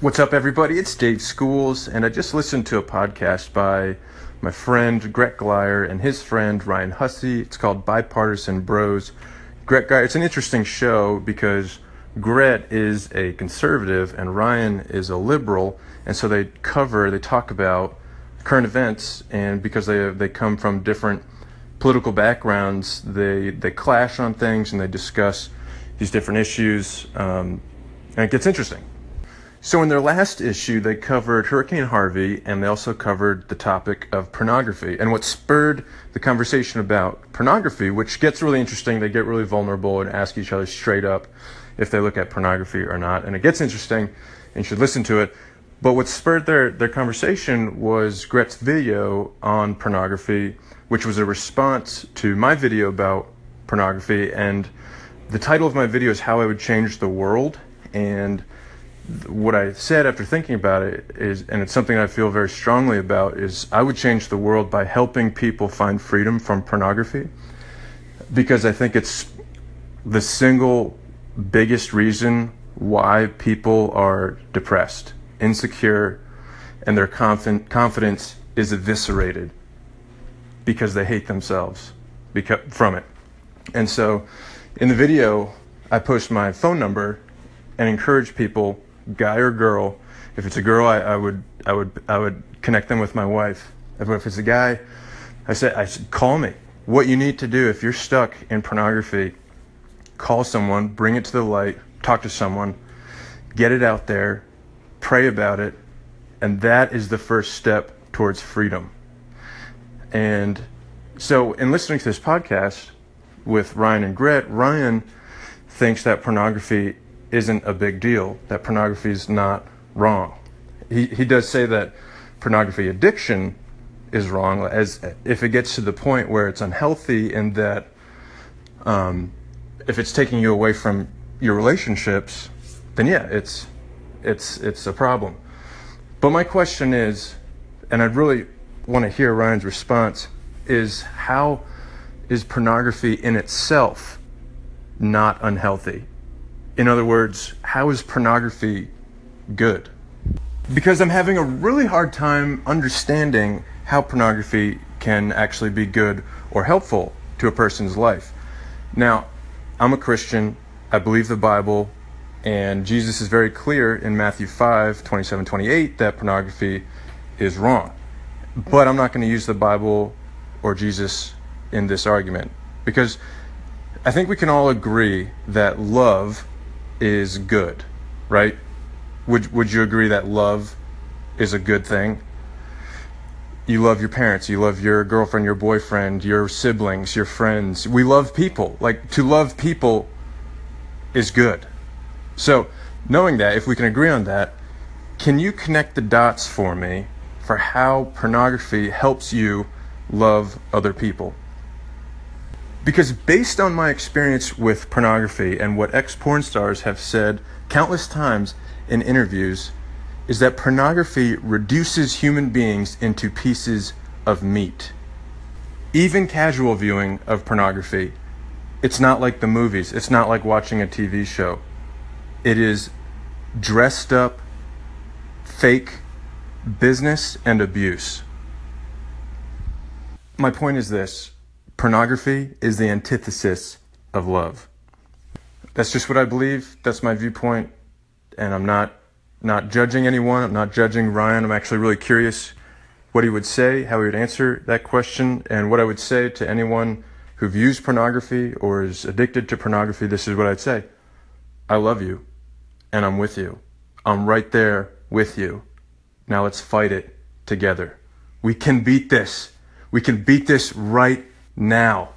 What's up, everybody? It's Dave Schools, and I just listened to a podcast by my friend Gret Glyer and his friend Ryan Hussey. It's called Bipartisan Bros. Gret Glyer, it's an interesting show because Gret is a conservative and Ryan is a liberal, and so they cover, they talk about current events, and because they they come from different political backgrounds, they they clash on things and they discuss these different issues, um, and it gets interesting. So, in their last issue, they covered Hurricane Harvey and they also covered the topic of pornography. And what spurred the conversation about pornography, which gets really interesting, they get really vulnerable and ask each other straight up if they look at pornography or not. And it gets interesting, and you should listen to it. But what spurred their, their conversation was Gret's video on pornography, which was a response to my video about pornography. And the title of my video is How I Would Change the World. And what I said after thinking about it is, and it's something I feel very strongly about, is I would change the world by helping people find freedom from pornography because I think it's the single biggest reason why people are depressed, insecure, and their conf- confidence is eviscerated because they hate themselves because, from it. And so in the video, I post my phone number and encourage people guy or girl. If it's a girl, I, I would I would I would connect them with my wife. If, if it's a guy, I said I said call me. What you need to do if you're stuck in pornography, call someone, bring it to the light, talk to someone, get it out there, pray about it, and that is the first step towards freedom. And so, in listening to this podcast with Ryan and Gret, Ryan thinks that pornography isn't a big deal, that pornography is not wrong. He, he does say that pornography addiction is wrong, as if it gets to the point where it's unhealthy and that um, if it's taking you away from your relationships, then yeah, it's it's it's a problem. But my question is, and I'd really want to hear Ryan's response, is how is pornography in itself not unhealthy? In other words, how is pornography good? Because I'm having a really hard time understanding how pornography can actually be good or helpful to a person's life. Now, I'm a Christian, I believe the Bible, and Jesus is very clear in Matthew 5 27 28 that pornography is wrong. But I'm not going to use the Bible or Jesus in this argument because I think we can all agree that love is good, right? Would would you agree that love is a good thing? You love your parents, you love your girlfriend, your boyfriend, your siblings, your friends. We love people. Like to love people is good. So, knowing that, if we can agree on that, can you connect the dots for me for how pornography helps you love other people? Because based on my experience with pornography and what ex porn stars have said countless times in interviews, is that pornography reduces human beings into pieces of meat. Even casual viewing of pornography, it's not like the movies, it's not like watching a TV show. It is dressed up, fake business and abuse. My point is this pornography is the antithesis of love. That's just what I believe. That's my viewpoint. And I'm not not judging anyone. I'm not judging Ryan. I'm actually really curious what he would say, how he would answer that question, and what I would say to anyone who views pornography or is addicted to pornography. This is what I'd say. I love you and I'm with you. I'm right there with you. Now let's fight it together. We can beat this. We can beat this right now.